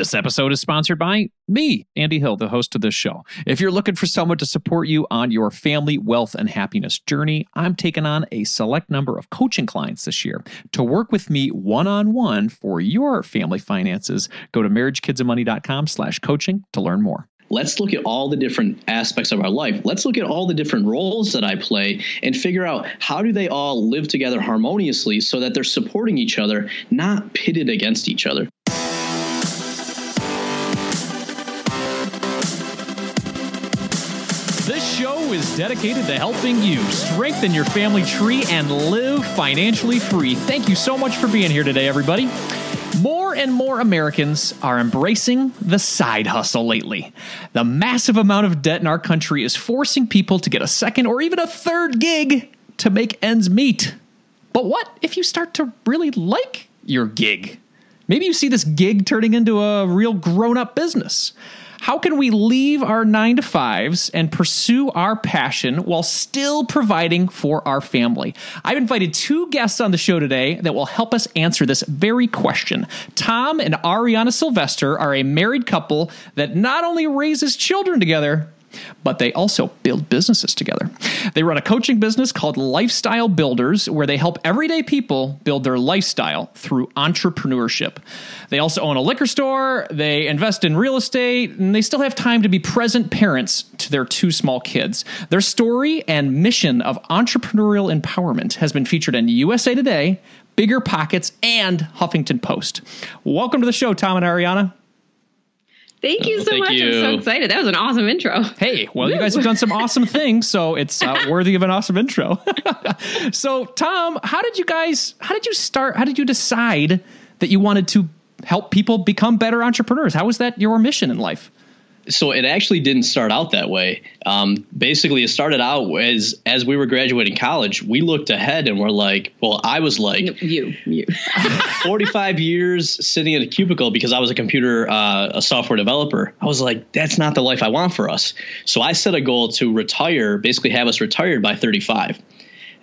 This episode is sponsored by me, Andy Hill, the host of this show. If you're looking for someone to support you on your family, wealth, and happiness journey, I'm taking on a select number of coaching clients this year. To work with me one-on-one for your family finances, go to marriagekidsandmoney.com slash coaching to learn more let's look at all the different aspects of our life let's look at all the different roles that i play and figure out how do they all live together harmoniously so that they're supporting each other not pitted against each other is dedicated to helping you strengthen your family tree and live financially free. Thank you so much for being here today, everybody. More and more Americans are embracing the side hustle lately. The massive amount of debt in our country is forcing people to get a second or even a third gig to make ends meet. But what if you start to really like your gig? Maybe you see this gig turning into a real grown up business. How can we leave our nine to fives and pursue our passion while still providing for our family? I've invited two guests on the show today that will help us answer this very question. Tom and Ariana Sylvester are a married couple that not only raises children together, but they also build businesses together. They run a coaching business called Lifestyle Builders, where they help everyday people build their lifestyle through entrepreneurship. They also own a liquor store, they invest in real estate, and they still have time to be present parents to their two small kids. Their story and mission of entrepreneurial empowerment has been featured in USA Today, Bigger Pockets, and Huffington Post. Welcome to the show, Tom and Ariana. Thank you so thank much. you. I'm so excited. That was an awesome intro. Hey, well, you guys have done some awesome things, so it's uh, worthy of an awesome intro. so, Tom, how did you guys? How did you start? How did you decide that you wanted to help people become better entrepreneurs? How was that your mission in life? So it actually didn't start out that way. Um, basically, it started out as as we were graduating college. We looked ahead and we're like, well, I was like, You, you. 45 years sitting in a cubicle because I was a computer, uh, a software developer. I was like, that's not the life I want for us. So I set a goal to retire, basically have us retired by 35.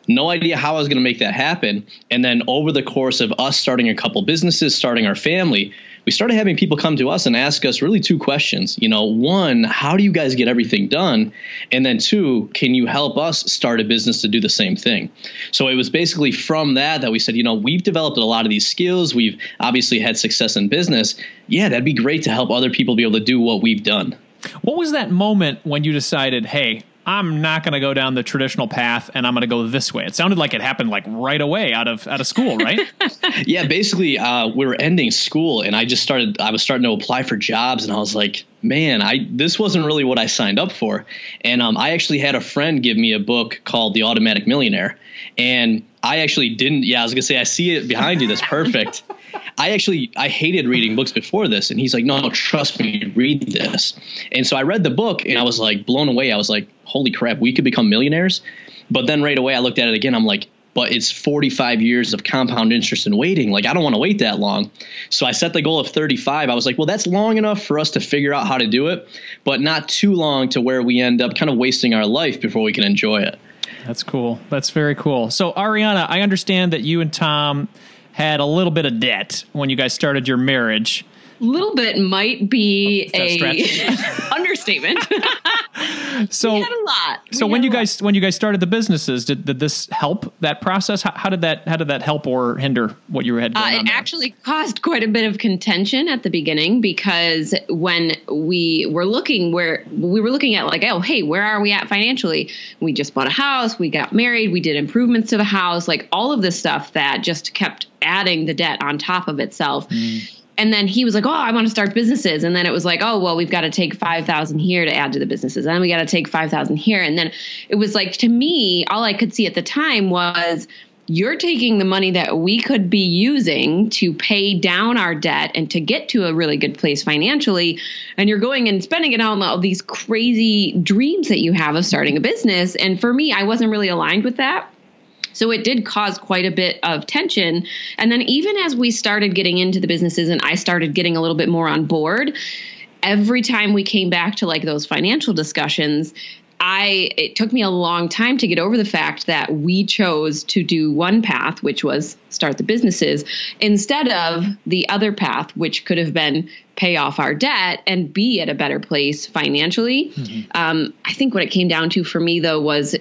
No idea how I was going to make that happen. And then over the course of us starting a couple businesses, starting our family, we started having people come to us and ask us really two questions. You know, one, how do you guys get everything done? And then two, can you help us start a business to do the same thing? So it was basically from that that we said, you know, we've developed a lot of these skills. We've obviously had success in business. Yeah, that'd be great to help other people be able to do what we've done. What was that moment when you decided, hey, I'm not going to go down the traditional path and I'm going to go this way? It sounded like it happened like right away out of out of school, right? yeah, basically, uh, we were ending school, and I just started. I was starting to apply for jobs, and I was like, "Man, I this wasn't really what I signed up for." And um, I actually had a friend give me a book called The Automatic Millionaire, and I actually didn't. Yeah, I was gonna say I see it behind you. That's perfect. I actually I hated reading books before this, and he's like, "No, no, trust me, read this." And so I read the book, and I was like blown away. I was like, "Holy crap, we could become millionaires!" But then right away, I looked at it again. I'm like, but it's 45 years of compound interest and waiting. Like, I don't want to wait that long. So I set the goal of 35. I was like, well, that's long enough for us to figure out how to do it, but not too long to where we end up kind of wasting our life before we can enjoy it. That's cool. That's very cool. So, Ariana, I understand that you and Tom had a little bit of debt when you guys started your marriage. Little bit might be Oh, a understatement. So, we had a lot. so when you guys when you guys started the businesses, did, did this help that process? How, how did that how did that help or hinder what you had going Uh, on? it actually caused quite a bit of contention at the beginning because when we were looking where we were looking at like oh hey where are we at financially we just bought a house we got married we did improvements to the house like all of this stuff that just kept adding the debt on top of itself and then he was like, "Oh, I want to start businesses." And then it was like, "Oh, well, we've got to take five thousand here to add to the businesses, and then we got to take five thousand here." And then it was like to me, all I could see at the time was you're taking the money that we could be using to pay down our debt and to get to a really good place financially, and you're going and spending it on all these crazy dreams that you have of starting a business. And for me, I wasn't really aligned with that. So it did cause quite a bit of tension. And then even as we started getting into the businesses and I started getting a little bit more on board, every time we came back to like those financial discussions, I it took me a long time to get over the fact that we chose to do one path, which was start the businesses, instead of the other path, which could have been pay off our debt and be at a better place financially. Mm-hmm. Um, I think what it came down to for me though was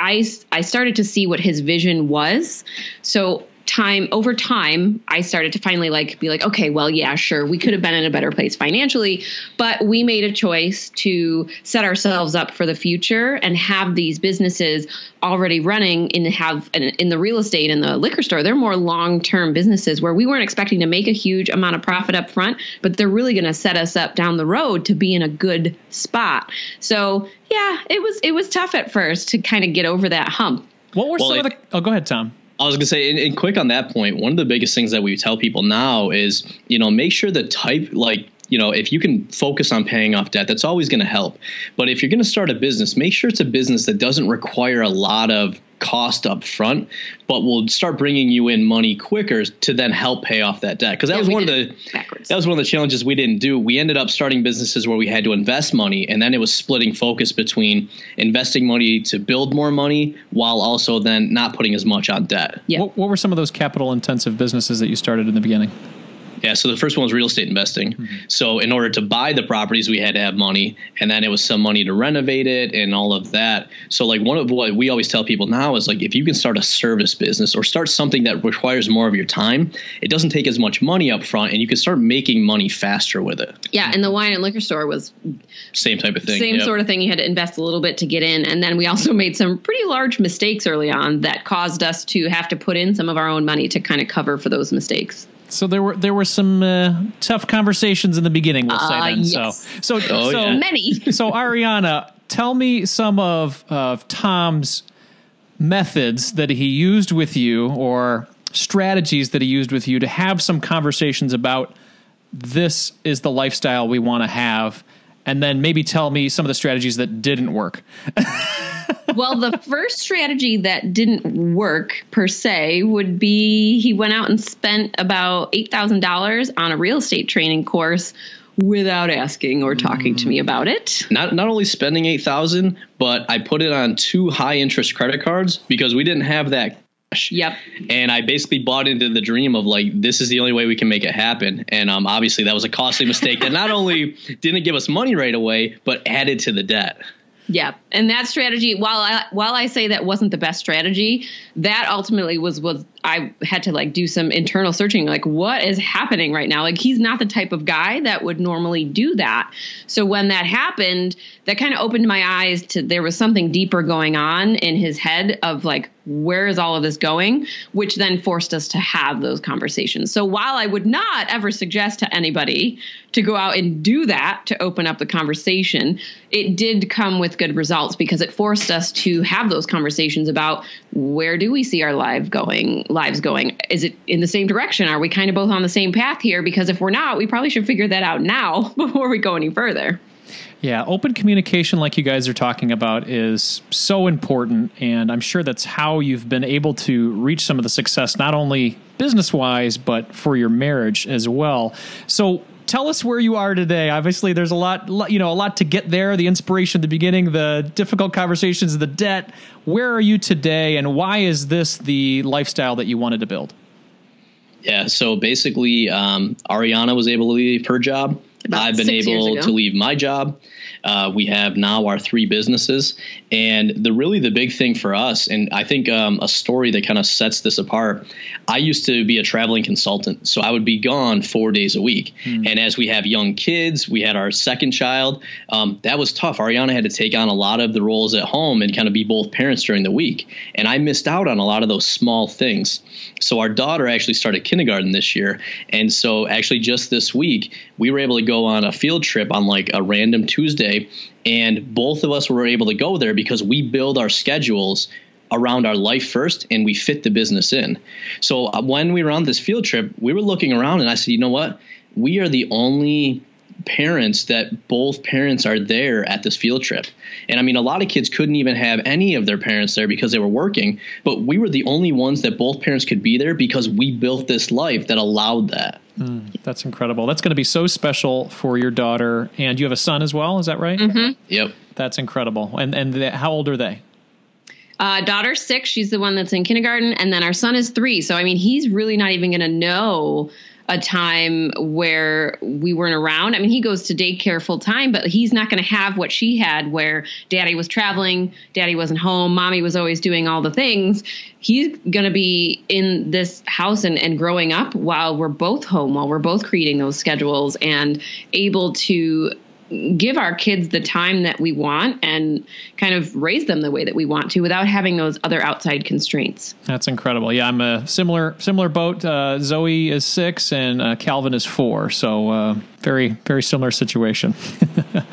I I started to see what his vision was. So time over time i started to finally like be like okay well yeah sure we could have been in a better place financially but we made a choice to set ourselves up for the future and have these businesses already running and have in the real estate and the liquor store they're more long-term businesses where we weren't expecting to make a huge amount of profit up front but they're really going to set us up down the road to be in a good spot. So yeah it was it was tough at first to kind of get over that hump. What were well, some it, of the oh go ahead tom I was gonna say, and, and, quick on that point, one of the biggest things that we tell people now is, you know, make sure the type, like you know, if you can focus on paying off debt, that's always going to help. But if you're going to start a business, make sure it's a business that doesn't require a lot of cost up front, but will start bringing you in money quicker to then help pay off that debt. Because that yeah, was one of the backwards. that was one of the challenges we didn't do. We ended up starting businesses where we had to invest money, and then it was splitting focus between investing money to build more money while also then not putting as much on debt. Yeah. What, what were some of those capital intensive businesses that you started in the beginning? Yeah, so the first one was real estate investing. Mm-hmm. So in order to buy the properties, we had to have money, and then it was some money to renovate it and all of that. So like one of what we always tell people now is like if you can start a service business or start something that requires more of your time, it doesn't take as much money up front, and you can start making money faster with it. Yeah, and the wine and liquor store was same type of thing. Same yep. sort of thing. You had to invest a little bit to get in, and then we also made some pretty large mistakes early on that caused us to have to put in some of our own money to kind of cover for those mistakes. So there were there were some uh, tough conversations in the beginning. We'll say uh, then. Yes. So so oh, so yeah. many. so Ariana, tell me some of of Tom's methods that he used with you, or strategies that he used with you to have some conversations about this is the lifestyle we want to have, and then maybe tell me some of the strategies that didn't work. well, the first strategy that didn't work per se would be he went out and spent about $8,000 on a real estate training course without asking or talking mm. to me mm. about it. Not not only spending 8,000, but I put it on two high interest credit cards because we didn't have that Yep. And I basically bought into the dream of like this is the only way we can make it happen. And um, obviously that was a costly mistake that not only didn't give us money right away, but added to the debt. Yeah, and that strategy, while I while I say that wasn't the best strategy, that ultimately was was I had to like do some internal searching, like what is happening right now? Like he's not the type of guy that would normally do that. So when that happened, that kind of opened my eyes to there was something deeper going on in his head of like where is all of this going, which then forced us to have those conversations. So while I would not ever suggest to anybody to go out and do that to open up the conversation, it did come with good results because it forced us to have those conversations about where do we see our life going, lives going? Is it in the same direction? Are we kind of both on the same path here? Because if we're not, we probably should figure that out now before we go any further. Yeah, open communication, like you guys are talking about, is so important. And I'm sure that's how you've been able to reach some of the success, not only business wise, but for your marriage as well. So, tell us where you are today. Obviously, there's a lot, you know, a lot to get there. The inspiration at the beginning, the difficult conversations, the debt. Where are you today, and why is this the lifestyle that you wanted to build? Yeah. So basically, um, Ariana was able to leave her job. About I've been able to leave my job. Uh, we have now our three businesses, and the really the big thing for us, and I think um, a story that kind of sets this apart. I used to be a traveling consultant, so I would be gone four days a week. Mm. And as we have young kids, we had our second child. Um, that was tough. Ariana had to take on a lot of the roles at home and kind of be both parents during the week, and I missed out on a lot of those small things. So our daughter actually started kindergarten this year, and so actually just this week we were able to go on a field trip on like a random Tuesday, and both of us were able to go there because we build our schedules around our life first and we fit the business in. So uh, when we were on this field trip, we were looking around and I said, you know what? We are the only parents that both parents are there at this field trip. And I mean, a lot of kids couldn't even have any of their parents there because they were working, but we were the only ones that both parents could be there because we built this life that allowed that. Mm, that's incredible. That's going to be so special for your daughter, and you have a son as well. Is that right? Mm-hmm. Yep. That's incredible. And and the, how old are they? Uh, daughter six, she's the one that's in kindergarten, and then our son is three. So I mean, he's really not even going to know a time where we weren't around. I mean, he goes to daycare full time, but he's not going to have what she had where daddy was traveling, daddy wasn't home, mommy was always doing all the things. He's going to be in this house and, and growing up while we're both home, while we're both creating those schedules and able to give our kids the time that we want and kind of raise them the way that we want to without having those other outside constraints. That's incredible. Yeah, I'm a similar similar boat. Uh, Zoe is six and uh, Calvin is four, so uh, very very similar situation. well,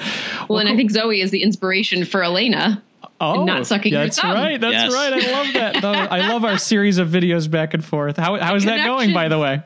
well, and cool. I think Zoe is the inspiration for Elena. Oh, not sucking that's right. That's yes. right. I love that. I love our series of videos back and forth. How how is that going, by the way?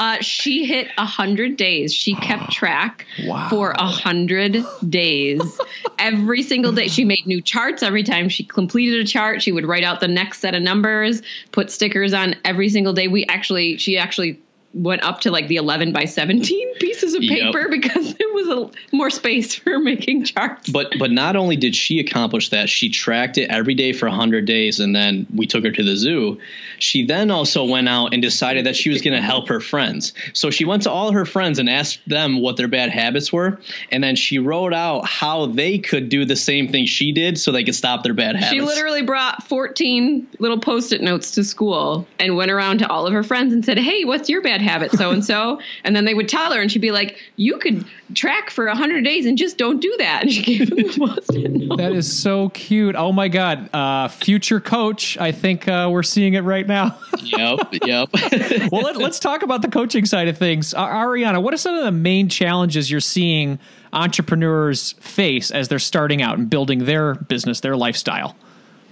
Uh, she hit a hundred days. She kept track wow. for a hundred days. every single day, she made new charts. Every time she completed a chart, she would write out the next set of numbers, put stickers on every single day. We actually, she actually went up to like the 11 by 17 pieces of paper yep. because there was a, more space for making charts. But but not only did she accomplish that, she tracked it every day for 100 days and then we took her to the zoo. She then also went out and decided that she was going to help her friends. So she went to all her friends and asked them what their bad habits were and then she wrote out how they could do the same thing she did so they could stop their bad habits. She literally brought 14 little post-it notes to school and went around to all of her friends and said, "Hey, what's your bad bad habit, so and so. And then they would tell her, and she'd be like, You could track for 100 days and just don't do that. And she gave them the That is so cute. Oh my God. Uh, future coach. I think uh, we're seeing it right now. yep. Yep. well, let, us talk about the coaching side of things. Uh, Ariana, what are some of the main challenges you're seeing entrepreneurs face as they're starting out and building their business, their lifestyle?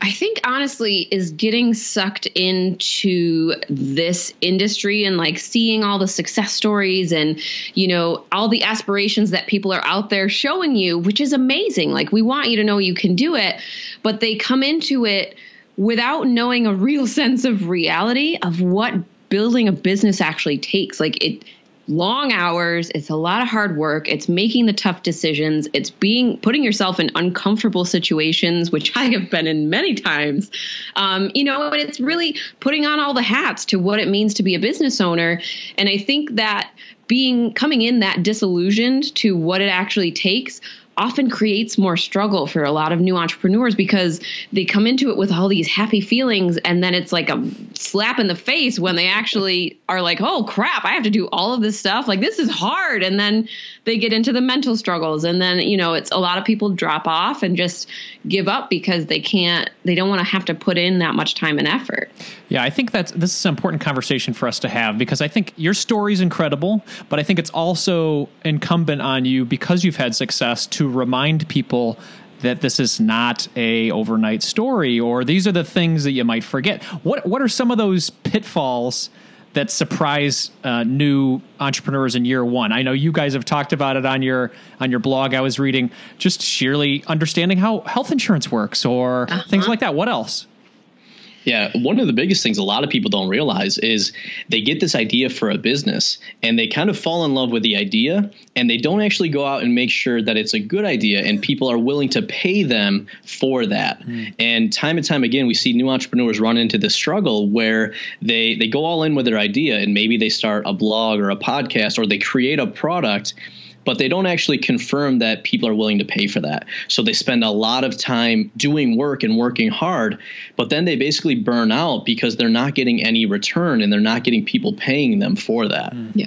I think honestly is getting sucked into this industry and like seeing all the success stories and you know all the aspirations that people are out there showing you which is amazing. Like we want you to know you can do it but they come into it without knowing a real sense of reality of what building a business actually takes. Like it long hours it's a lot of hard work it's making the tough decisions it's being putting yourself in uncomfortable situations which i have been in many times. Um, you know and it's really putting on all the hats to what it means to be a business owner. And i think that being coming in that disillusioned to what it actually takes often creates more struggle for a lot of new entrepreneurs because they come into it with all these happy feelings and then it's like a slap in the face when they actually are like, oh crap, I have to do all of this stuff. Like this is hard. And then they get into the mental struggles. And then, you know, it's a lot of people drop off and just give up because they can't, they don't want to have to put in that much time and effort. Yeah, I think that's this is an important conversation for us to have because I think your story is incredible, but I think it's also incumbent on you because you've had success to remind people that this is not a overnight story or these are the things that you might forget. What what are some of those pitfalls that surprise uh, new entrepreneurs in year one? I know you guys have talked about it on your on your blog. I was reading just sheerly understanding how health insurance works or uh-huh. things like that. What else? Yeah, one of the biggest things a lot of people don't realize is they get this idea for a business and they kind of fall in love with the idea and they don't actually go out and make sure that it's a good idea and people are willing to pay them for that. Mm. And time and time again we see new entrepreneurs run into this struggle where they they go all in with their idea and maybe they start a blog or a podcast or they create a product but they don't actually confirm that people are willing to pay for that. So they spend a lot of time doing work and working hard, but then they basically burn out because they're not getting any return and they're not getting people paying them for that. Mm. Yeah.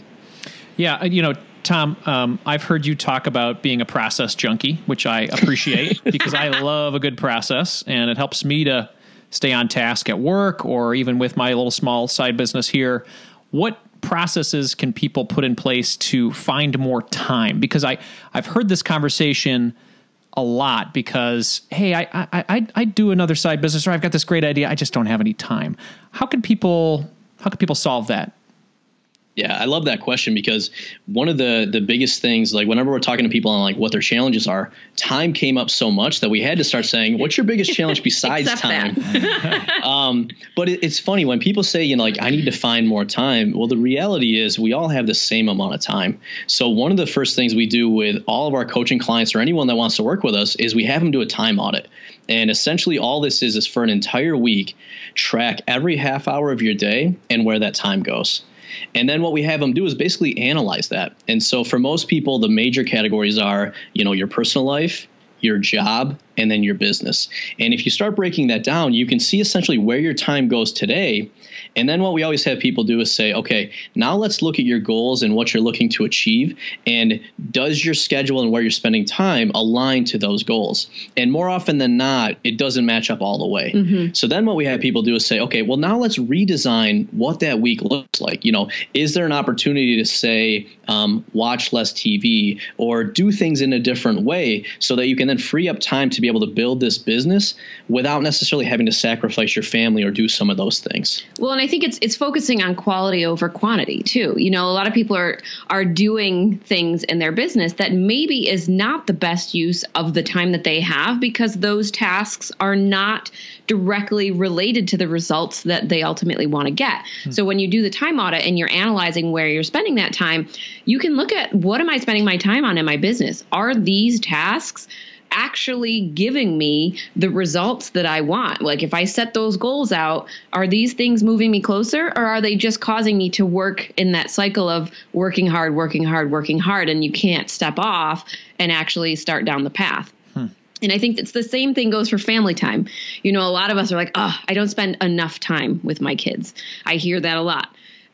Yeah. Uh, you know, Tom, um, I've heard you talk about being a process junkie, which I appreciate because I love a good process and it helps me to stay on task at work or even with my little small side business here. What processes can people put in place to find more time? Because I I've heard this conversation a lot because hey I I I I do another side business or I've got this great idea I just don't have any time. How can people how can people solve that? Yeah, I love that question because one of the the biggest things, like whenever we're talking to people on like what their challenges are, time came up so much that we had to start saying, "What's your biggest challenge besides time?" um, but it, it's funny when people say, you know, like I need to find more time. Well, the reality is we all have the same amount of time. So one of the first things we do with all of our coaching clients or anyone that wants to work with us is we have them do a time audit. And essentially, all this is is for an entire week, track every half hour of your day and where that time goes. And then what we have them do is basically analyze that. And so for most people, the major categories are, you know, your personal life, your job, and then your business. And if you start breaking that down, you can see essentially where your time goes today and then what we always have people do is say, okay, now let's look at your goals and what you're looking to achieve. And does your schedule and where you're spending time align to those goals? And more often than not, it doesn't match up all the way. Mm-hmm. So then what we have people do is say, okay, well, now let's redesign what that week looks like. You know, is there an opportunity to say, um, watch less TV or do things in a different way so that you can then free up time to be able to build this business without necessarily having to sacrifice your family or do some of those things? Well, and I think it's it's focusing on quality over quantity too. You know, a lot of people are are doing things in their business that maybe is not the best use of the time that they have because those tasks are not directly related to the results that they ultimately want to get. Hmm. So when you do the time audit and you're analyzing where you're spending that time, you can look at what am I spending my time on in my business? Are these tasks actually giving me the results that I want? Like, if I set those goals out, are these things moving me closer or are they just causing me to work in that cycle of working hard, working hard, working hard, and you can't step off and actually start down the path? Hmm. And I think it's the same thing goes for family time. You know, a lot of us are like, oh, I don't spend enough time with my kids. I hear that a lot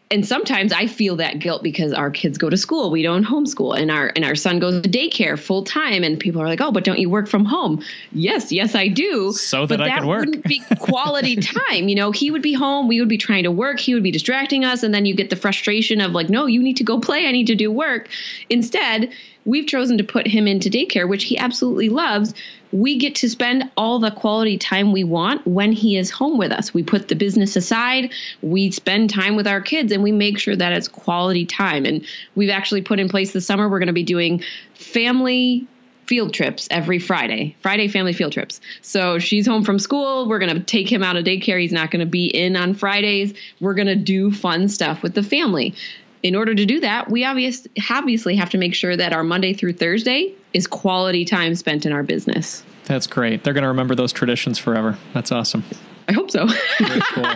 and sometimes I feel that guilt because our kids go to school. We don't homeschool, and our and our son goes to daycare full time. And people are like, "Oh, but don't you work from home?" Yes, yes, I do. So that, that I can work. Wouldn't be quality time. You know, he would be home. We would be trying to work. He would be distracting us, and then you get the frustration of like, "No, you need to go play. I need to do work." Instead, we've chosen to put him into daycare, which he absolutely loves. We get to spend all the quality time we want when he is home with us. We put the business aside, we spend time with our kids, and we make sure that it's quality time. And we've actually put in place this summer, we're going to be doing family field trips every Friday, Friday family field trips. So she's home from school. We're going to take him out of daycare. He's not going to be in on Fridays. We're going to do fun stuff with the family in order to do that, we obvious, obviously have to make sure that our Monday through Thursday is quality time spent in our business. That's great. They're going to remember those traditions forever. That's awesome. I hope so. Very cool.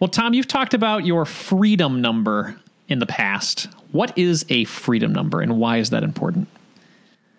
Well, Tom, you've talked about your freedom number in the past. What is a freedom number and why is that important?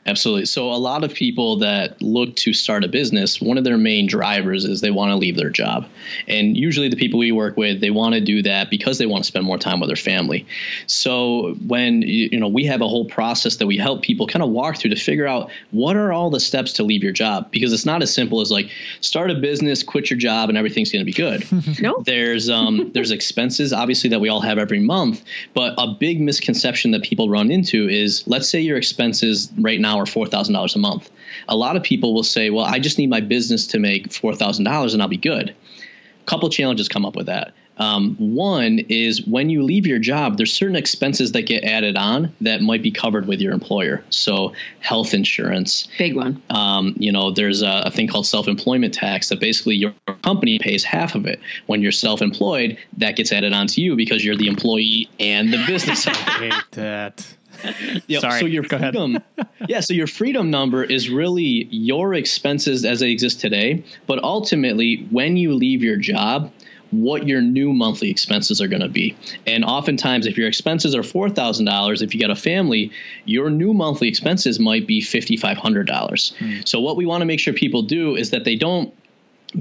Absolutely. So, a lot of people that look to start a business, one of their main drivers is they want to leave their job. And usually, the people we work with, they want to do that because they want to spend more time with their family. So, when you know we have a whole process that we help people kind of walk through to figure out what are all the steps to leave your job, because it's not as simple as like start a business, quit your job, and everything's going to be good. no, there's um, there's expenses obviously that we all have every month, but a big misconception that people run into is let's say your expenses right now now or $4,000 a month. A lot of people will say, well, I just need my business to make $4,000 and I'll be good. A couple challenges come up with that. Um, one is when you leave your job, there's certain expenses that get added on that might be covered with your employer. So health insurance, big one. Um, you know, there's a, a thing called self-employment tax that basically your company pays half of it. When you're self-employed, that gets added on to you because you're the employee and the business. I hate that. yep. Sorry. So your Go freedom, yeah. So your freedom number is really your expenses as they exist today. But ultimately, when you leave your job, what your new monthly expenses are going to be. And oftentimes, if your expenses are $4,000, if you got a family, your new monthly expenses might be $5,500. Mm. So, what we want to make sure people do is that they don't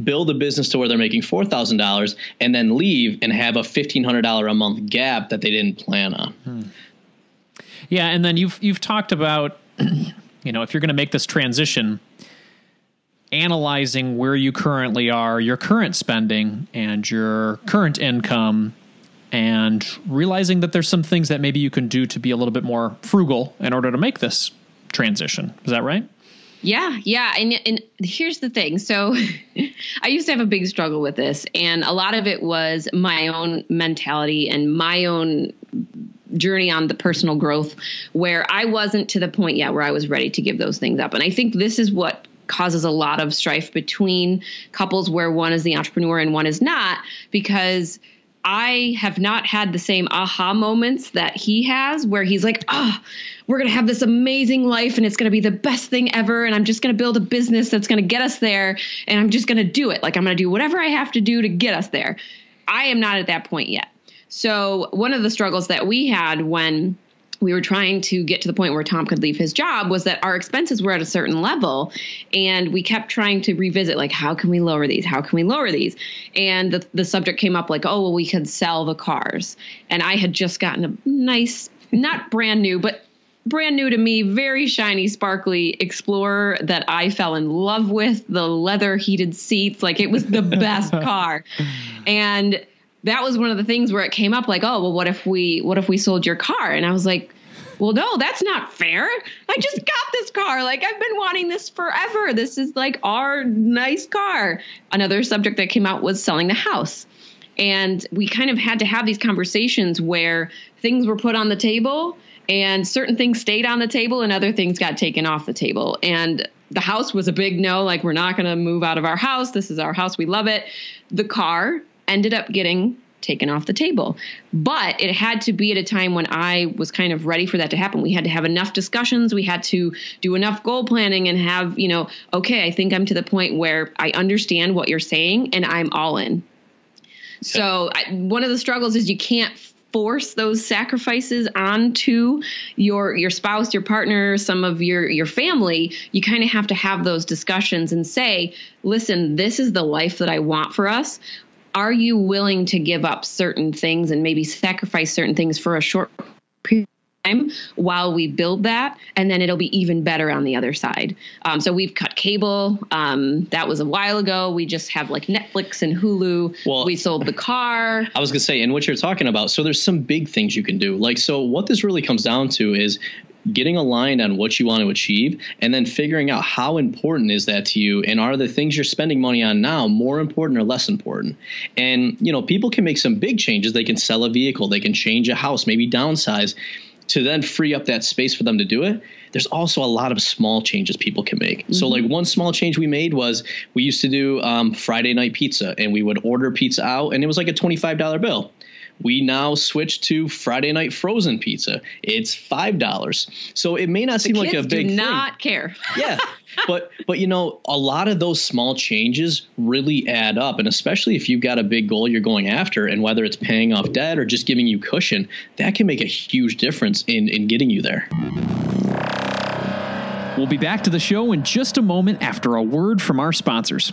build a business to where they're making $4,000 and then leave and have a $1,500 a month gap that they didn't plan on. Hmm. Yeah, and then you've you've talked about you know, if you're going to make this transition, analyzing where you currently are, your current spending and your current income and realizing that there's some things that maybe you can do to be a little bit more frugal in order to make this transition. Is that right? Yeah, yeah, and and here's the thing. So, I used to have a big struggle with this, and a lot of it was my own mentality and my own journey on the personal growth where I wasn't to the point yet where I was ready to give those things up. And I think this is what causes a lot of strife between couples where one is the entrepreneur and one is not because I have not had the same aha moments that he has where he's like, "Ah, oh, we're going to have this amazing life and it's going to be the best thing ever and I'm just going to build a business that's going to get us there and I'm just going to do it. Like I'm going to do whatever I have to do to get us there." I am not at that point yet. So, one of the struggles that we had when we were trying to get to the point where Tom could leave his job was that our expenses were at a certain level and we kept trying to revisit like how can we lower these? How can we lower these? And the, the subject came up like oh well we could sell the cars. And I had just gotten a nice not brand new but brand new to me very shiny sparkly explorer that I fell in love with the leather heated seats like it was the best car. And that was one of the things where it came up like, oh, well, what if we what if we sold your car? And I was like, well, no, that's not fair. I just got this car. Like I've been wanting this forever. This is like our nice car. Another subject that came out was selling the house. And we kind of had to have these conversations where things were put on the table and certain things stayed on the table and other things got taken off the table. And the house was a big no, like we're not going to move out of our house. This is our house. We love it. The car ended up getting taken off the table. But it had to be at a time when I was kind of ready for that to happen. We had to have enough discussions, we had to do enough goal planning and have, you know, okay, I think I'm to the point where I understand what you're saying and I'm all in. So, I, one of the struggles is you can't force those sacrifices onto your your spouse, your partner, some of your your family, you kind of have to have those discussions and say, "Listen, this is the life that I want for us are you willing to give up certain things and maybe sacrifice certain things for a short period time while we build that? And then it'll be even better on the other side. Um, so we've cut cable. Um, that was a while ago. We just have like netflix and hulu. Well, we sold the car. I was going to say and what you're talking about so there's some big things you can do. Like so what this really comes down to is getting aligned on what you want to achieve and then figuring out how important is that to you and are the things you're spending money on now more important or less important? And you know people can make some big changes. They can sell a vehicle. They can change a house maybe downsize to then free up that space for them to do it. There's also a lot of small changes people can make. Mm-hmm. so like one small change we made was we used to do um, friday night pizza and we would order pizza out and it was like a $25 bill we now switch to Friday night frozen pizza. It's five dollars. So it may not seem like a big do not thing. care. yeah, but but you know a lot of those small changes really add up, and especially if you've got a big goal you're going after, and whether it's paying off debt or just giving you cushion, that can make a huge difference in in getting you there. We'll be back to the show in just a moment after a word from our sponsors.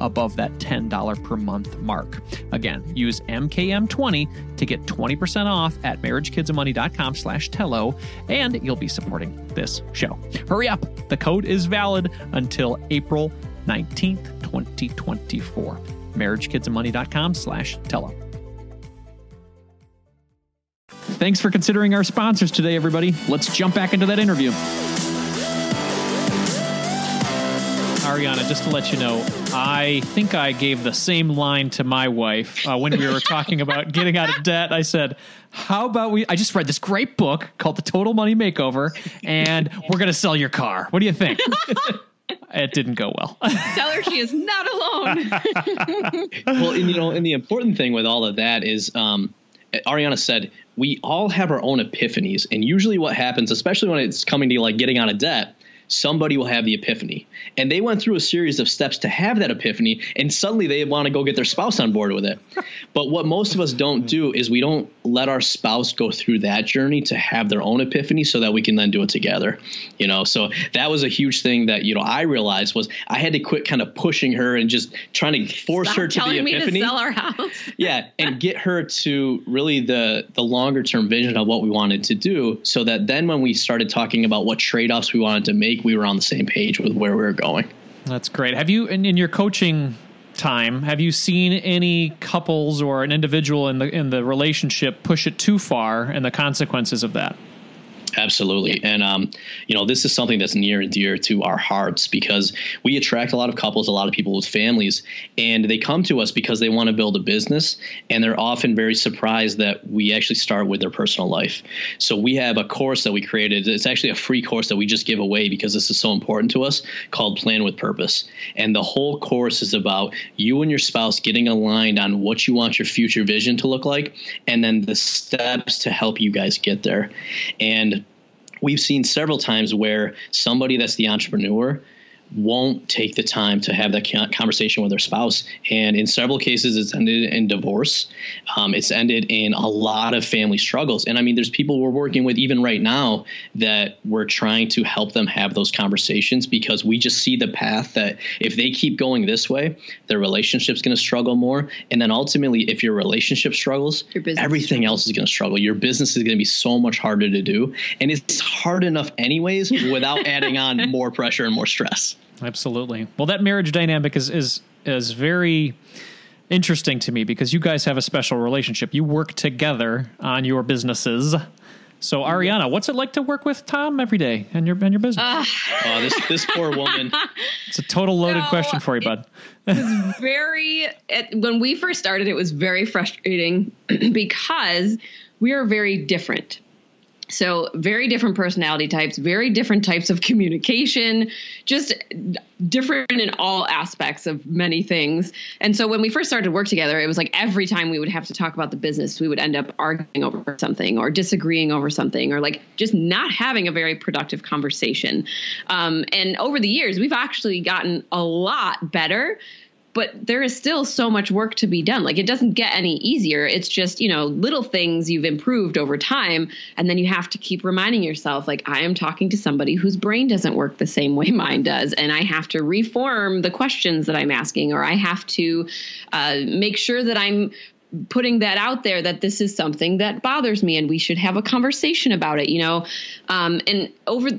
above that $10 per month mark. Again, use MKM20 to get 20% off at marriagekidsandmoney.com slash Tello, and you'll be supporting this show. Hurry up. The code is valid until April 19th, 2024. marriagekidsandmoney.com slash Tello. Thanks for considering our sponsors today, everybody. Let's jump back into that interview. Ariana, just to let you know, I think I gave the same line to my wife uh, when we were talking about getting out of debt. I said, How about we? I just read this great book called The Total Money Makeover, and we're going to sell your car. What do you think? it didn't go well. Tell her she is not alone. well, and, you know, and the important thing with all of that is, um, Ariana said, we all have our own epiphanies. And usually what happens, especially when it's coming to like getting out of debt, somebody will have the epiphany. And they went through a series of steps to have that epiphany, and suddenly they want to go get their spouse on board with it. but what most of us don't do is we don't let our spouse go through that journey to have their own epiphany so that we can then do it together. You know, so that was a huge thing that, you know, I realized was I had to quit kind of pushing her and just trying to force Stop her to the me epiphany. to sell our house. yeah, and get her to really the the longer term vision of what we wanted to do so that then when we started talking about what trade-offs we wanted to make, we were on the same page with where we were going. That's great. Have you, in, in your coaching time, have you seen any couples or an individual in the in the relationship push it too far and the consequences of that? Absolutely. And, um, you know, this is something that's near and dear to our hearts because we attract a lot of couples, a lot of people with families, and they come to us because they want to build a business. And they're often very surprised that we actually start with their personal life. So we have a course that we created. It's actually a free course that we just give away because this is so important to us called Plan with Purpose. And the whole course is about you and your spouse getting aligned on what you want your future vision to look like and then the steps to help you guys get there. And we've seen several times where somebody that's the entrepreneur won't take the time to have that conversation with their spouse. And in several cases, it's ended in divorce. Um, it's ended in a lot of family struggles. And I mean, there's people we're working with even right now that we're trying to help them have those conversations because we just see the path that if they keep going this way, their relationship's going to struggle more. And then ultimately, if your relationship struggles, your everything else is going to struggle. Your business is going to be so much harder to do. And it's hard enough, anyways, without adding on more pressure and more stress. Absolutely. Well, that marriage dynamic is is is very interesting to me because you guys have a special relationship. You work together on your businesses. So Ariana, what's it like to work with Tom every day and your and your business? Uh, oh, this this poor woman. It's a total loaded question for you, bud. it was very it, when we first started. It was very frustrating because we are very different. So, very different personality types, very different types of communication, just different in all aspects of many things. And so, when we first started to work together, it was like every time we would have to talk about the business, we would end up arguing over something or disagreeing over something or like just not having a very productive conversation. Um, and over the years, we've actually gotten a lot better but there is still so much work to be done. Like it doesn't get any easier. It's just, you know, little things you've improved over time. And then you have to keep reminding yourself, like, I am talking to somebody whose brain doesn't work the same way mine does. And I have to reform the questions that I'm asking, or I have to uh, make sure that I'm putting that out there that this is something that bothers me and we should have a conversation about it, you know? Um, and over,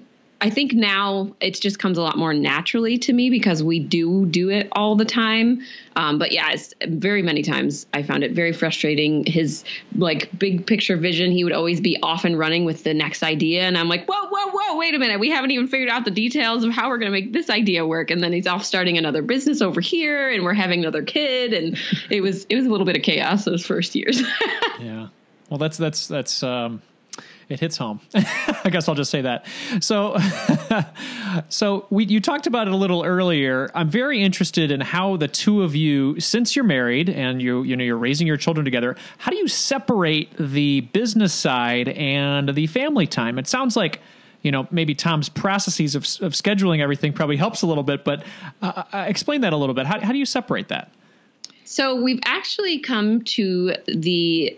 I think now it just comes a lot more naturally to me because we do do it all the time. Um, but yeah, very many times I found it very frustrating. His like big picture vision, he would always be off and running with the next idea, and I'm like, whoa, whoa, whoa, wait a minute, we haven't even figured out the details of how we're going to make this idea work. And then he's off starting another business over here, and we're having another kid, and it was it was a little bit of chaos those first years. yeah, well, that's that's that's. Um it hits home. I guess I'll just say that. So, So we, you talked about it a little earlier. I'm very interested in how the two of you, since you're married and you you know you're raising your children together, how do you separate the business side and the family time? It sounds like you know maybe Tom's processes of, of scheduling everything probably helps a little bit, but uh, uh, explain that a little bit. How, how do you separate that? So we've actually come to the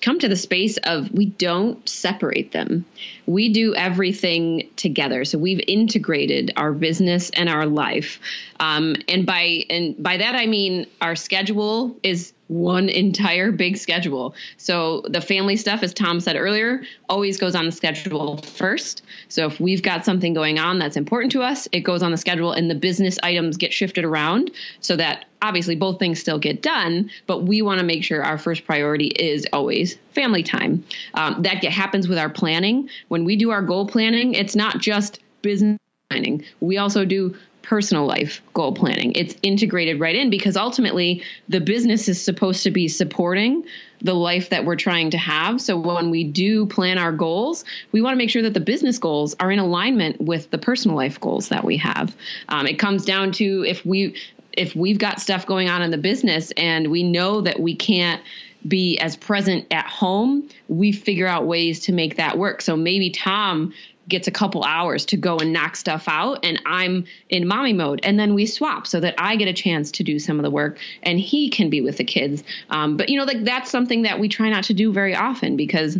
come to the space of we don't separate them. We do everything together. So we've integrated our business and our life. Um, and by and by that I mean our schedule is one entire big schedule. So the family stuff, as Tom said earlier, always goes on the schedule first. So if we've got something going on that's important to us, it goes on the schedule and the business items get shifted around so that obviously both things still get done, but we want to make sure our first priority is always family time. Um, that get, happens with our planning. When we do our goal planning, it's not just business planning. We also do personal life goal planning. It's integrated right in because ultimately the business is supposed to be supporting the life that we're trying to have. So when we do plan our goals, we want to make sure that the business goals are in alignment with the personal life goals that we have. Um, it comes down to if we if we've got stuff going on in the business and we know that we can't be as present at home, we figure out ways to make that work. So maybe Tom gets a couple hours to go and knock stuff out and I'm in mommy mode and then we swap so that I get a chance to do some of the work and he can be with the kids um, but you know like that's something that we try not to do very often because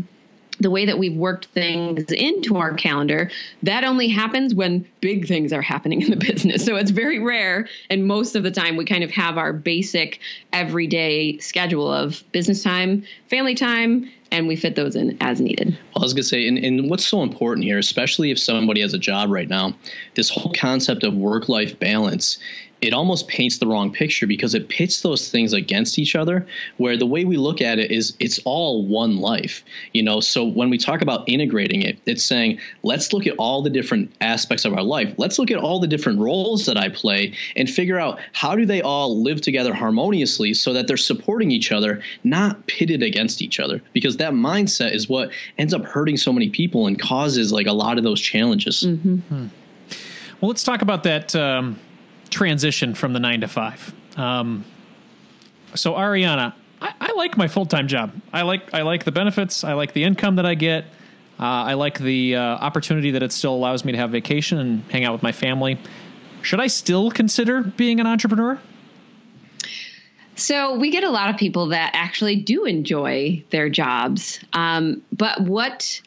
the way that we've worked things into our calendar, that only happens when big things are happening in the business. So it's very rare. And most of the time, we kind of have our basic everyday schedule of business time, family time, and we fit those in as needed. I was going to say, and, and what's so important here, especially if somebody has a job right now, this whole concept of work life balance it almost paints the wrong picture because it pits those things against each other where the way we look at it is it's all one life you know so when we talk about integrating it it's saying let's look at all the different aspects of our life let's look at all the different roles that i play and figure out how do they all live together harmoniously so that they're supporting each other not pitted against each other because that mindset is what ends up hurting so many people and causes like a lot of those challenges mm-hmm. hmm. well let's talk about that um transition from the nine to five. Um, so Ariana, I, I, like my full time job. I like I like the benefits. I like the income that I get. Uh, I like the uh, opportunity that it still allows me to have vacation and hang out with my family. Should I still consider being an entrepreneur? So we get a lot of people that actually do enjoy their jobs, um, but what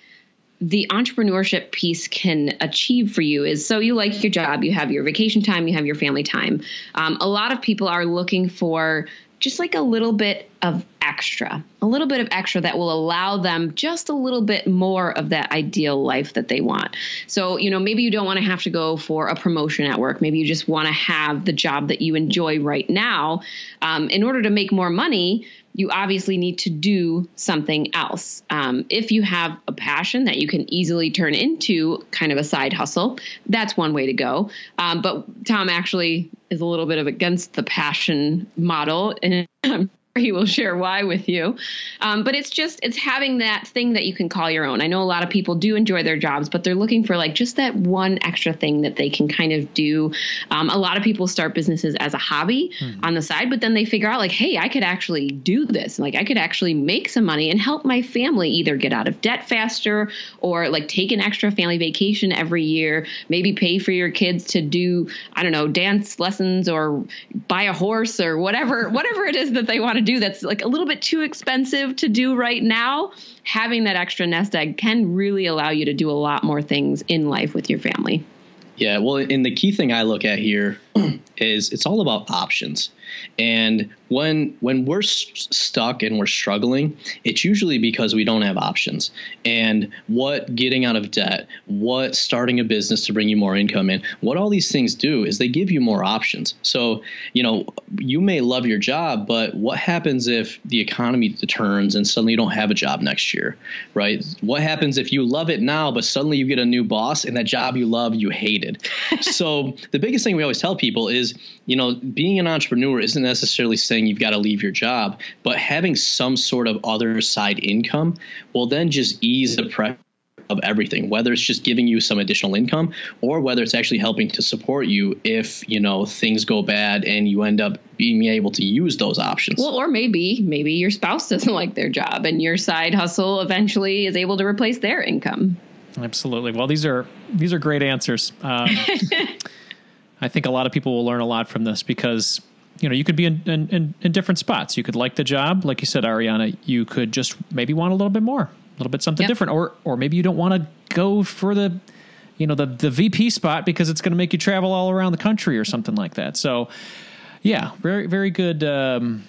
the entrepreneurship piece can achieve for you is so you like your job, you have your vacation time, you have your family time. Um, a lot of people are looking for just like a little bit of extra, a little bit of extra that will allow them just a little bit more of that ideal life that they want. So, you know, maybe you don't want to have to go for a promotion at work. Maybe you just want to have the job that you enjoy right now. Um, in order to make more money, you obviously need to do something else. Um, if you have a passion that you can easily turn into kind of a side hustle, that's one way to go. Um, but Tom actually is a little bit of against the passion model, and I'm he will share why with you. Um, but it's just it's having that thing that you can call your own. I know a lot of people do enjoy their jobs, but they're looking for like just that one extra thing that they can kind of do. Um, a lot of people start businesses as a hobby mm-hmm. on the side, but then they figure out like, hey, I could actually do this. Like I could actually make some money and help my family either get out of debt faster or like take an extra family vacation every year. Maybe pay for your kids to do I don't know dance lessons or buy a horse or whatever whatever it is that they want to do that's like a little bit too expensive to do right now, having that extra nest egg can really allow you to do a lot more things in life with your family. Yeah, well, and the key thing I look at here is it's all about options. And when when we're st- stuck and we're struggling, it's usually because we don't have options. And what getting out of debt, what starting a business to bring you more income in, what all these things do is they give you more options. So, you know, you may love your job, but what happens if the economy turns and suddenly you don't have a job next year, right? What happens if you love it now, but suddenly you get a new boss and that job you love you hated? so, the biggest thing we always tell people is, you know, being an entrepreneur isn't necessarily saying you've got to leave your job, but having some sort of other side income will then just ease the pressure of everything, whether it's just giving you some additional income or whether it's actually helping to support you if, you know, things go bad and you end up being able to use those options. Well, or maybe maybe your spouse doesn't like their job and your side hustle eventually is able to replace their income. Absolutely. Well, these are these are great answers. Um, I think a lot of people will learn a lot from this because you know you could be in, in, in, different spots. You could like the job, like you said, Ariana. You could just maybe want a little bit more, a little bit something yep. different, or or maybe you don't want to go for the you know the the VP spot because it's going to make you travel all around the country or something like that. So yeah, very very good. Um,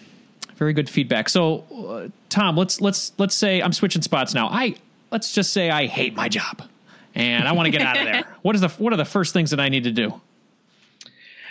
very good feedback. So, uh, Tom, let's let's let's say I'm switching spots now. I let's just say I hate my job and I want to get out of there. What is the what are the first things that I need to do?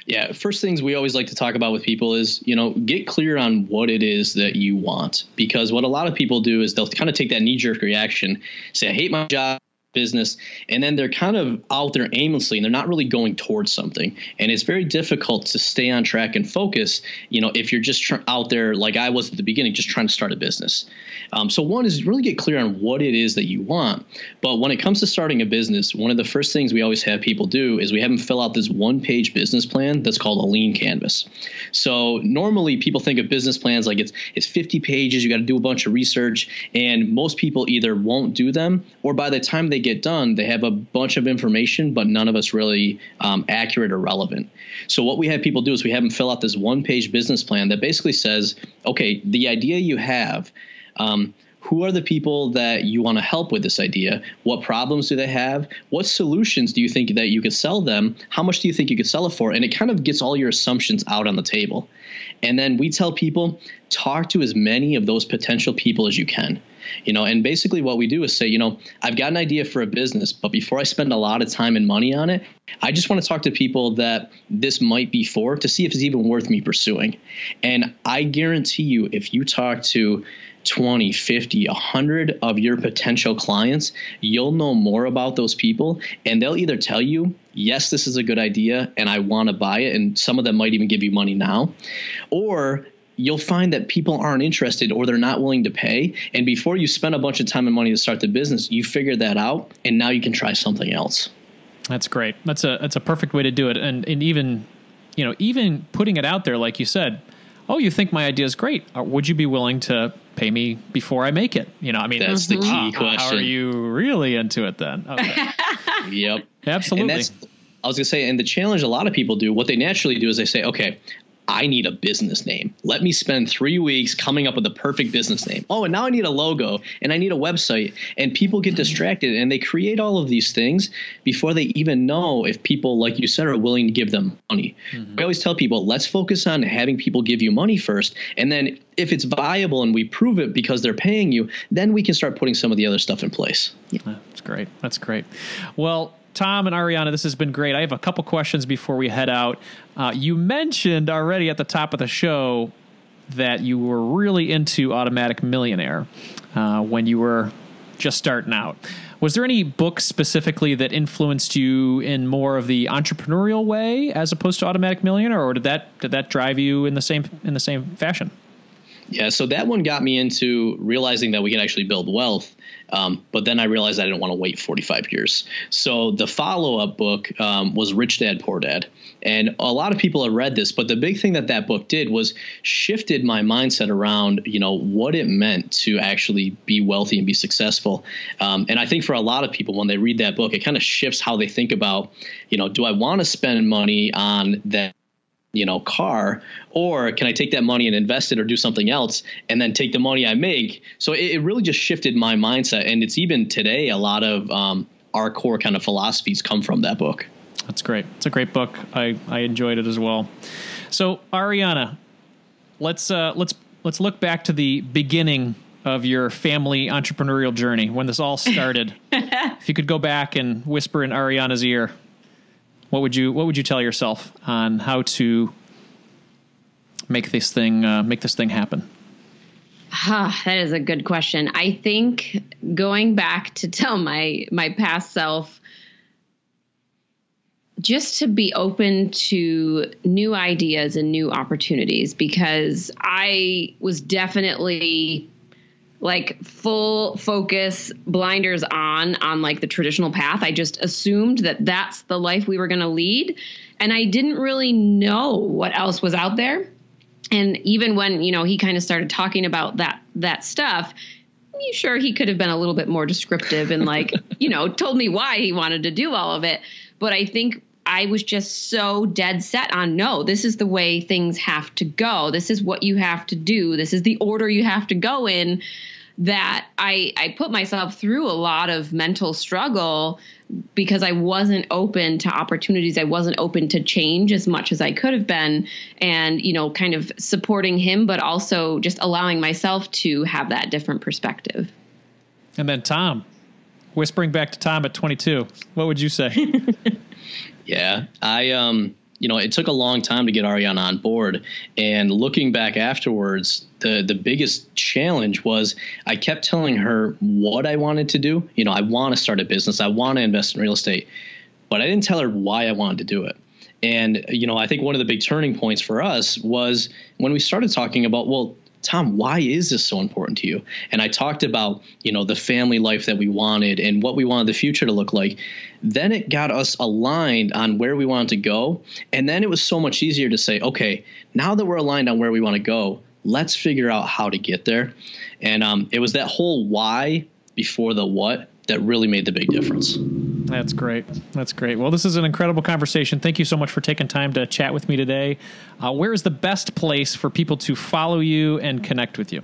Yeah, first things we always like to talk about with people is, you know, get clear on what it is that you want. Because what a lot of people do is they'll kind of take that knee jerk reaction, say, I hate my job, business and then they're kind of out there aimlessly and they're not really going towards something. And it's very difficult to stay on track and focus you know if you're just tr- out there like i was at the beginning just trying to start a business. Um, so one is really get clear on what it is that you want. But when it comes to starting a business one of the first things we always have people do is we have them fill out this one page business plan that's called a lean canvas. So normally people think of business plans like it's it's 50 pages you got to do a bunch of research and most people either won't do them or by the time they get done, they have a bunch of information, but none of us really um, accurate or relevant. So what we have people do is we have them fill out this one-page business plan that basically says, okay, the idea you have. Um, who are the people that you want to help with this idea? What problems do they have? What solutions do you think that you could sell them? How much do you think you could sell it for? And it kind of gets all your assumptions out on the table. And then we tell people talk to as many of those potential people as you can you know and basically what we do is say you know i've got an idea for a business but before i spend a lot of time and money on it i just want to talk to people that this might be for to see if it's even worth me pursuing. And i guarantee you if you talk to 20 50 100 of your potential clients you'll know more about those people and they'll either tell you yes this is a good idea and i want to buy it and some of them might even give you money now or you'll find that people aren't interested or they're not willing to pay. And before you spend a bunch of time and money to start the business, you figure that out and now you can try something else. That's great. That's a that's a perfect way to do it. And and even you know, even putting it out there like you said, oh, you think my idea is great. Uh, would you be willing to pay me before I make it? You know, I mean, that's the key question. How are you really into it then? Okay. yep. Absolutely. I was going to say, and the challenge a lot of people do, what they naturally do is they say, okay, I need a business name. Let me spend three weeks coming up with the perfect business name. Oh, and now I need a logo and I need a website. And people get distracted and they create all of these things before they even know if people, like you said, are willing to give them money. Mm-hmm. I always tell people, let's focus on having people give you money first. And then if it's viable and we prove it because they're paying you, then we can start putting some of the other stuff in place. Yeah. That's great. That's great. Well, Tom and Ariana, this has been great. I have a couple questions before we head out. Uh, you mentioned already at the top of the show that you were really into Automatic Millionaire uh, when you were just starting out. Was there any book specifically that influenced you in more of the entrepreneurial way as opposed to Automatic Millionaire, or did that did that drive you in the same in the same fashion? Yeah, so that one got me into realizing that we can actually build wealth. Um, but then I realized I didn't want to wait 45 years. So the follow up book um, was Rich Dad Poor Dad. And a lot of people have read this, but the big thing that that book did was shifted my mindset around, you know, what it meant to actually be wealthy and be successful. Um, and I think for a lot of people, when they read that book, it kind of shifts how they think about, you know, do I want to spend money on that? You know car or can i take that money and invest it or do something else and then take the money i make? So it, it really just shifted my mindset. And it's even today a lot of um, our core kind of philosophies come from that book. That's great. It's a great book. I i enjoyed it as well. So ariana let's uh let's let's look back to the beginning of your family entrepreneurial journey when this all started. If you could go back and whisper in ariana's ear what would you What would you tell yourself on how to make this thing uh, make this thing happen? Ah, that is a good question. I think going back to tell my my past self just to be open to new ideas and new opportunities because I was definitely like full focus blinders on on like the traditional path. I just assumed that that's the life we were going to lead and I didn't really know what else was out there. And even when, you know, he kind of started talking about that that stuff, you sure he could have been a little bit more descriptive and like, you know, told me why he wanted to do all of it. But I think I was just so dead set on no, this is the way things have to go. This is what you have to do. This is the order you have to go in that I I put myself through a lot of mental struggle because I wasn't open to opportunities. I wasn't open to change as much as I could have been and you know kind of supporting him but also just allowing myself to have that different perspective. And then Tom, whispering back to Tom at 22, what would you say? Yeah, I um, you know, it took a long time to get Ariana on board, and looking back afterwards, the the biggest challenge was I kept telling her what I wanted to do. You know, I want to start a business, I want to invest in real estate, but I didn't tell her why I wanted to do it. And you know, I think one of the big turning points for us was when we started talking about, well, Tom, why is this so important to you? And I talked about, you know, the family life that we wanted and what we wanted the future to look like. Then it got us aligned on where we wanted to go. And then it was so much easier to say, okay, now that we're aligned on where we want to go, let's figure out how to get there. And um, it was that whole why before the what that really made the big difference. That's great. That's great. Well, this is an incredible conversation. Thank you so much for taking time to chat with me today. Uh, where is the best place for people to follow you and connect with you?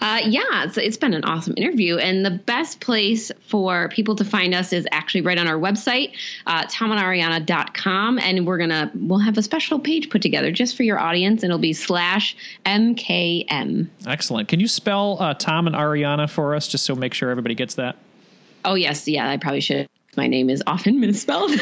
Uh, yeah, it's, it's been an awesome interview. And the best place for people to find us is actually right on our website, uh, tomandariana.com. And we're going to, we'll have a special page put together just for your audience, and it'll be slash MKM. Excellent. Can you spell uh, Tom and Ariana for us just so make sure everybody gets that? Oh, yes. Yeah, I probably should. My name is often misspelled.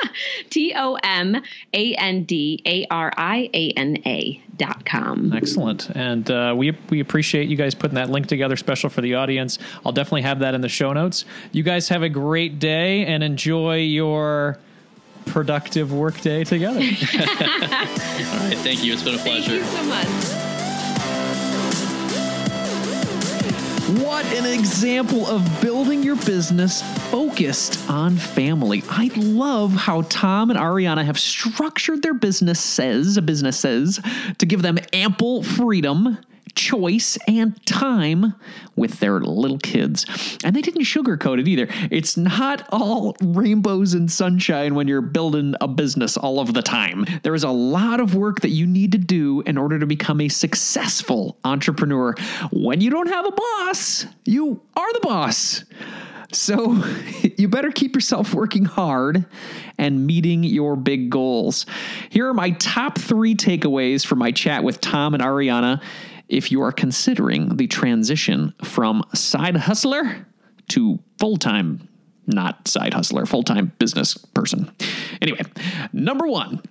T O M A N D A R I A N A dot com. Excellent. And uh, we, we appreciate you guys putting that link together special for the audience. I'll definitely have that in the show notes. You guys have a great day and enjoy your productive work day together. All right. Thank you. It's been a pleasure. Thank you so much. What an example of building your business focused on family. I love how Tom and Ariana have structured their businesses, businesses to give them ample freedom choice and time with their little kids. And they didn't sugarcoat it either. It's not all rainbows and sunshine when you're building a business all of the time. There is a lot of work that you need to do in order to become a successful entrepreneur. When you don't have a boss, you are the boss. So you better keep yourself working hard and meeting your big goals. Here are my top three takeaways from my chat with Tom and Ariana if you are considering the transition from side hustler to full time, not side hustler, full time business person. Anyway, number one.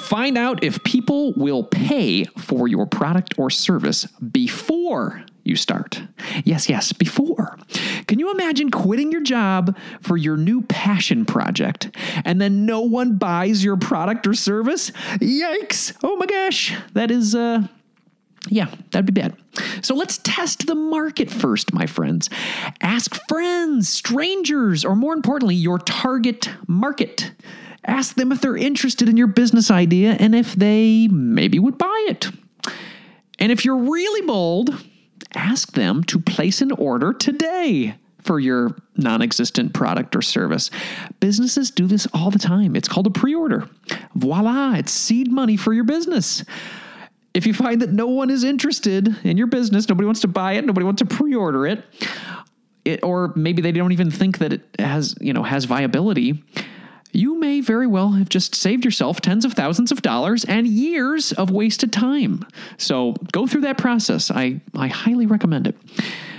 Find out if people will pay for your product or service before you start. Yes, yes, before. Can you imagine quitting your job for your new passion project and then no one buys your product or service? Yikes. Oh my gosh. That is uh yeah, that'd be bad. So let's test the market first, my friends. Ask friends, strangers, or more importantly, your target market. Ask them if they're interested in your business idea and if they maybe would buy it. And if you're really bold, ask them to place an order today for your non existent product or service. Businesses do this all the time. It's called a pre order. Voila, it's seed money for your business. If you find that no one is interested in your business, nobody wants to buy it, nobody wants to pre-order it, it or maybe they don't even think that it has, you know, has viability, you may very well have just saved yourself tens of thousands of dollars and years of wasted time. So go through that process. I, I highly recommend it.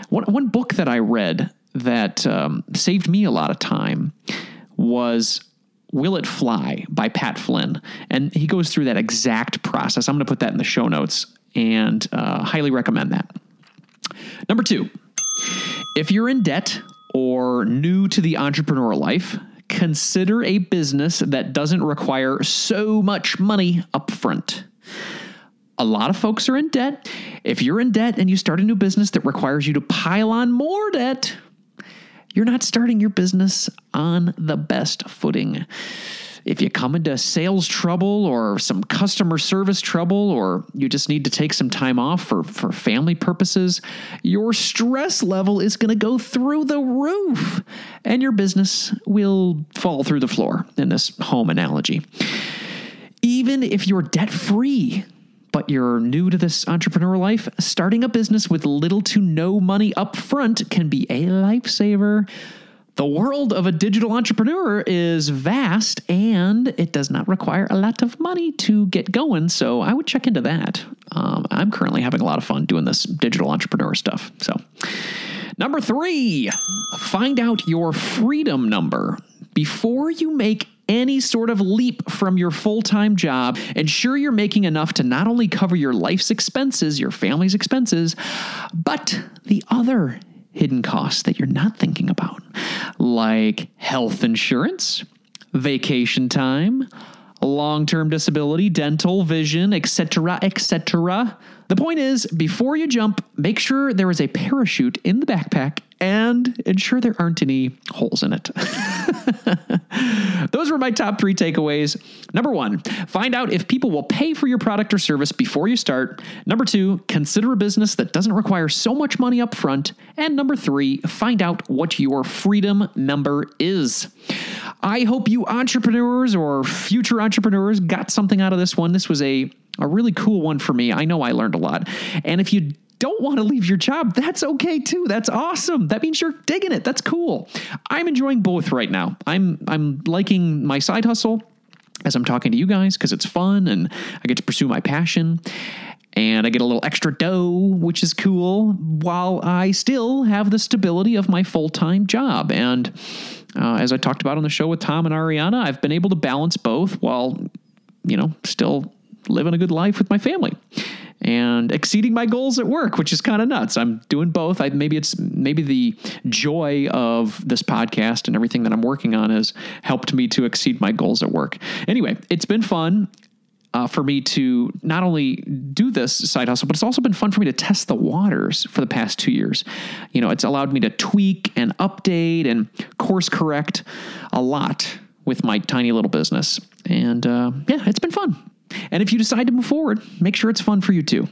One, one book that I read that um, saved me a lot of time was Will It Fly by Pat Flynn. And he goes through that exact process. I'm going to put that in the show notes and uh, highly recommend that. Number two, if you're in debt or new to the entrepreneur life, consider a business that doesn't require so much money up front. a lot of folks are in debt. If you're in debt and you start a new business that requires you to pile on more debt, you're not starting your business on the best footing. If you come into sales trouble or some customer service trouble, or you just need to take some time off for, for family purposes, your stress level is going to go through the roof and your business will fall through the floor in this home analogy. Even if you're debt free, but you're new to this entrepreneur life, starting a business with little to no money up front can be a lifesaver. The world of a digital entrepreneur is vast and it does not require a lot of money to get going. So I would check into that. Um, I'm currently having a lot of fun doing this digital entrepreneur stuff. So, number three, find out your freedom number. Before you make any sort of leap from your full time job, ensure you're making enough to not only cover your life's expenses, your family's expenses, but the other hidden costs that you're not thinking about, like health insurance, vacation time, long term disability, dental, vision, etc., etc. The point is, before you jump, make sure there is a parachute in the backpack and ensure there aren't any holes in it. Those were my top three takeaways. Number one, find out if people will pay for your product or service before you start. Number two, consider a business that doesn't require so much money up front. And number three, find out what your freedom number is. I hope you entrepreneurs or future entrepreneurs got something out of this one. This was a a really cool one for me. I know I learned a lot. And if you don't want to leave your job, that's okay too. That's awesome. That means you're digging it. That's cool. I'm enjoying both right now. I'm I'm liking my side hustle as I'm talking to you guys because it's fun and I get to pursue my passion and I get a little extra dough, which is cool, while I still have the stability of my full time job. And uh, as I talked about on the show with Tom and Ariana, I've been able to balance both while, you know, still living a good life with my family and exceeding my goals at work, which is kind of nuts. I'm doing both. I, maybe it's maybe the joy of this podcast and everything that I'm working on has helped me to exceed my goals at work. Anyway, it's been fun. Uh, for me to not only do this side hustle, but it's also been fun for me to test the waters for the past two years. You know, it's allowed me to tweak and update and course correct a lot with my tiny little business. And uh, yeah, it's been fun. And if you decide to move forward, make sure it's fun for you too.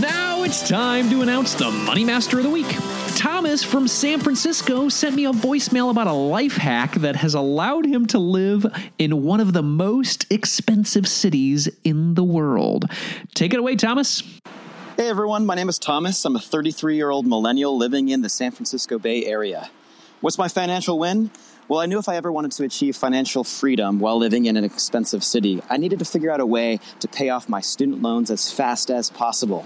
Now it's time to announce the Money Master of the Week. Thomas from San Francisco sent me a voicemail about a life hack that has allowed him to live in one of the most expensive cities in the world. Take it away, Thomas. Hey everyone, my name is Thomas. I'm a 33 year old millennial living in the San Francisco Bay Area. What's my financial win? Well, I knew if I ever wanted to achieve financial freedom while living in an expensive city, I needed to figure out a way to pay off my student loans as fast as possible.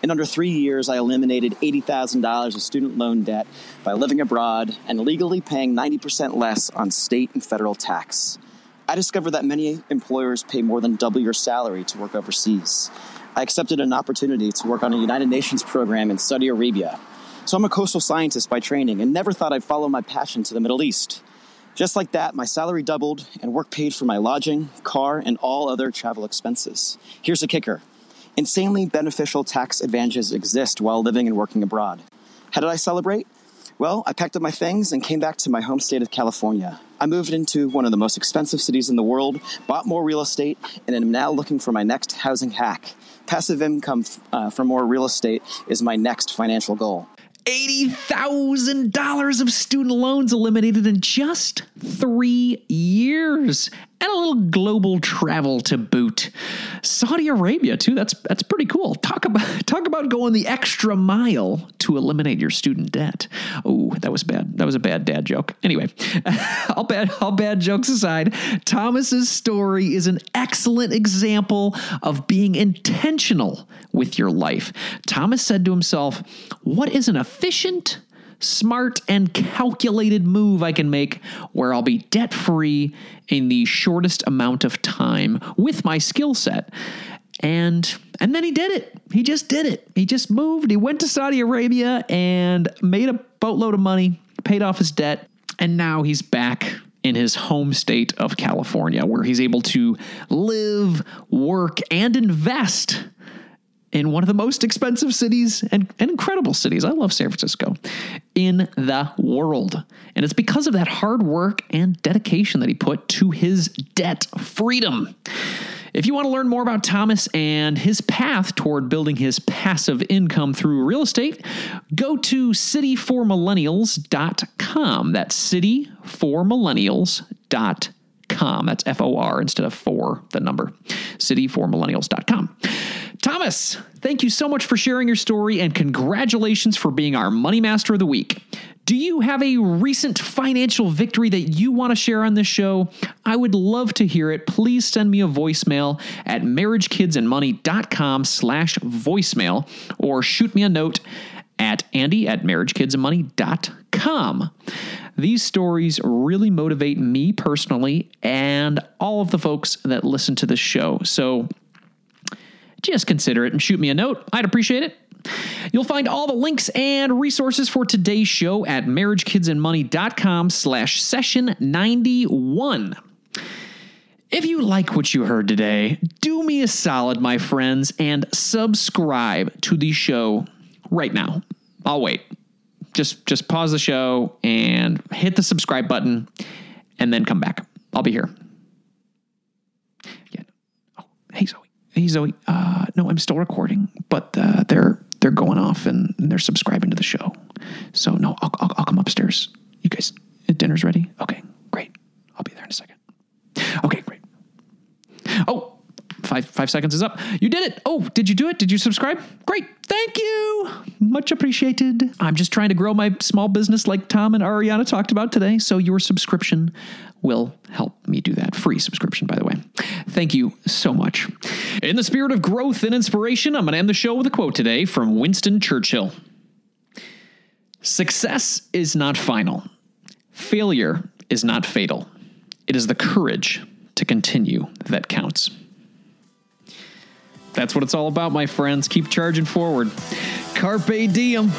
In under three years, I eliminated $80,000 of student loan debt by living abroad and legally paying 90% less on state and federal tax. I discovered that many employers pay more than double your salary to work overseas. I accepted an opportunity to work on a United Nations program in Saudi Arabia. So I'm a coastal scientist by training and never thought I'd follow my passion to the Middle East. Just like that, my salary doubled and work paid for my lodging, car, and all other travel expenses. Here's the kicker insanely beneficial tax advantages exist while living and working abroad. How did I celebrate? Well, I packed up my things and came back to my home state of California. I moved into one of the most expensive cities in the world, bought more real estate, and am now looking for my next housing hack. Passive income uh, from more real estate is my next financial goal. $80,000 of student loans eliminated in just three years and a little global travel to boot. Saudi Arabia too. That's that's pretty cool. Talk about talk about going the extra mile to eliminate your student debt. Oh, that was bad. That was a bad dad joke. Anyway, all bad all bad jokes aside, Thomas's story is an excellent example of being intentional with your life. Thomas said to himself, "What is an efficient smart and calculated move I can make where I'll be debt free in the shortest amount of time with my skill set. And and then he did it. He just did it. He just moved. He went to Saudi Arabia and made a boatload of money, paid off his debt, and now he's back in his home state of California, where he's able to live, work, and invest in one of the most expensive cities and, and, incredible cities. I love San Francisco in the world. And it's because of that hard work and dedication that he put to his debt freedom. If you want to learn more about Thomas and his path toward building his passive income through real estate, go to cityformillennials.com. That's cityformillennials.com. That's F O R instead of for the number. Cityformillennials.com. Thomas, thank you so much for sharing your story and congratulations for being our Money Master of the Week. Do you have a recent financial victory that you want to share on this show? I would love to hear it. Please send me a voicemail at marriagekidsandmoney.com slash voicemail or shoot me a note at andy at marriagekidsandmoney.com. These stories really motivate me personally and all of the folks that listen to this show. So just consider it and shoot me a note. I'd appreciate it. You'll find all the links and resources for today's show at marriagekidsandmoney.com slash session 91. If you like what you heard today, do me a solid, my friends, and subscribe to the show right now. I'll wait. Just just pause the show and hit the subscribe button and then come back. I'll be here. Yeah. Oh, hey Zoe. Hey Zoe. Uh, no, I'm still recording, but uh, they're they're going off and they're subscribing to the show. So no, I'll, I'll, I'll come upstairs. You guys, dinner's ready. Okay, great. I'll be there in a second. Okay, great. Oh, five five seconds is up. You did it. Oh, did you do it? Did you subscribe? Great. Thank you. Much appreciated. I'm just trying to grow my small business like Tom and Ariana talked about today. So your subscription will help me do that. Free subscription, by the way. Thank you so much. In the spirit of growth and inspiration, I'm going to end the show with a quote today from Winston Churchill Success is not final, failure is not fatal. It is the courage to continue that counts. That's what it's all about, my friends. Keep charging forward. Carpe diem.